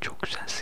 çok güzelsin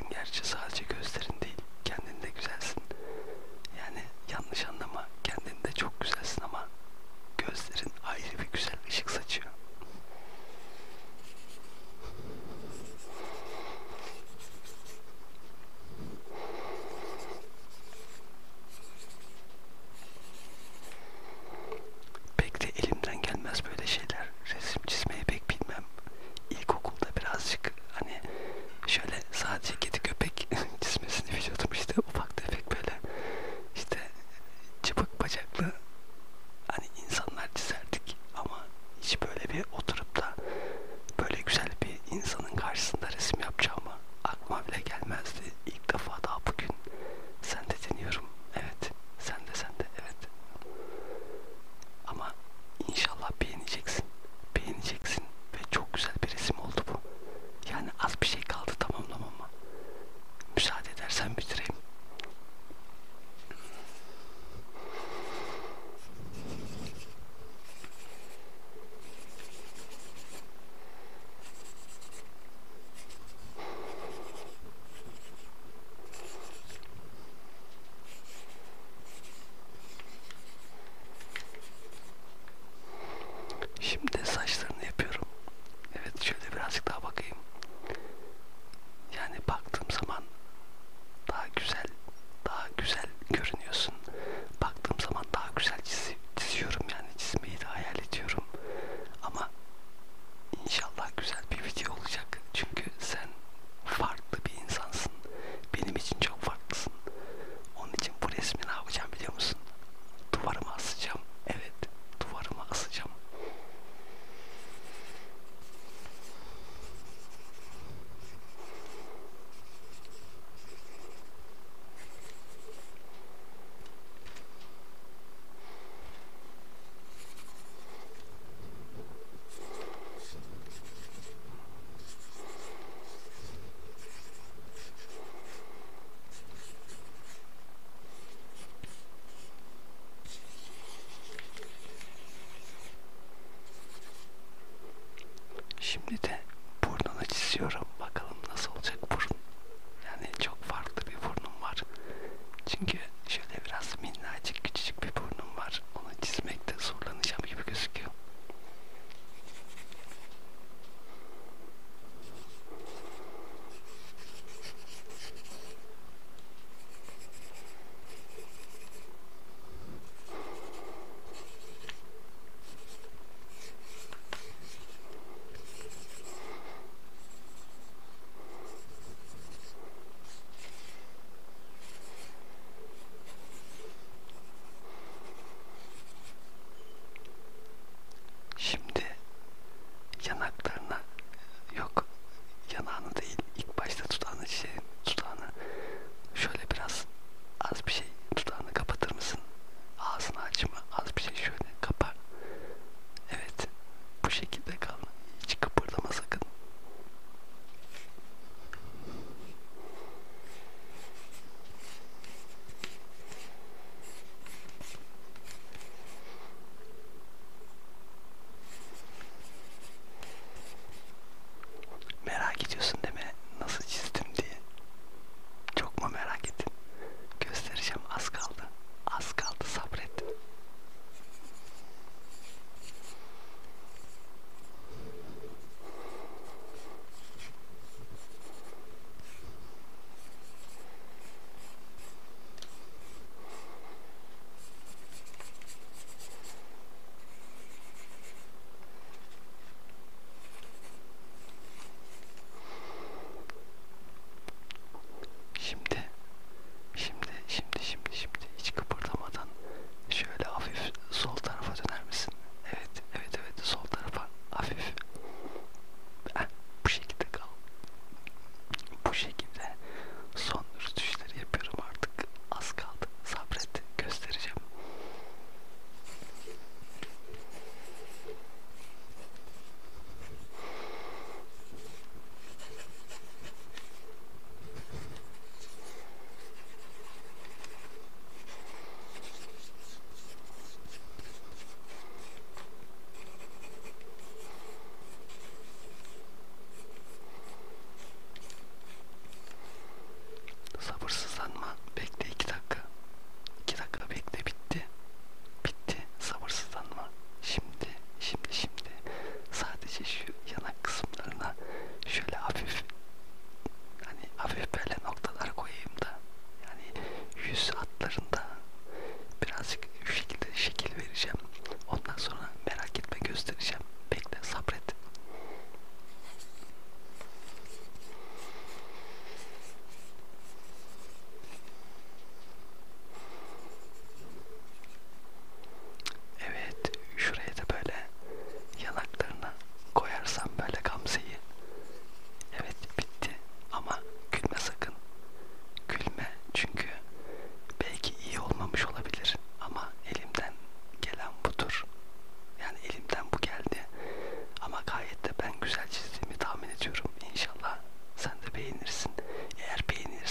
Şimdi de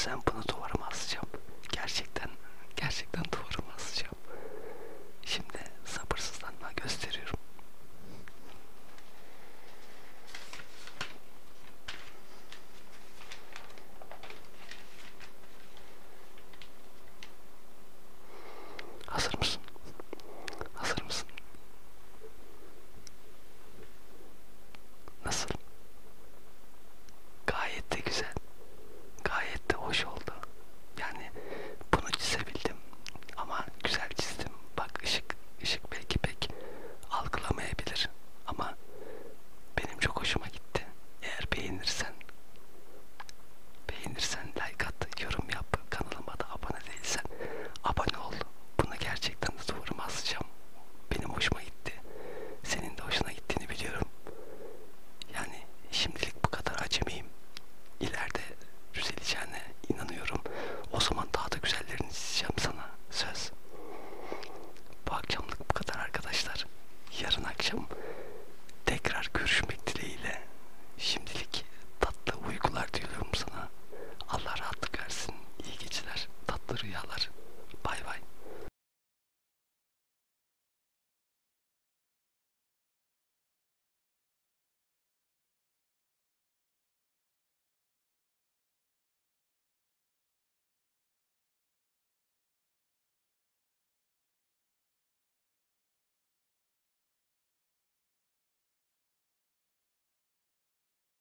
sample tatlı rüyalar. Bay bay.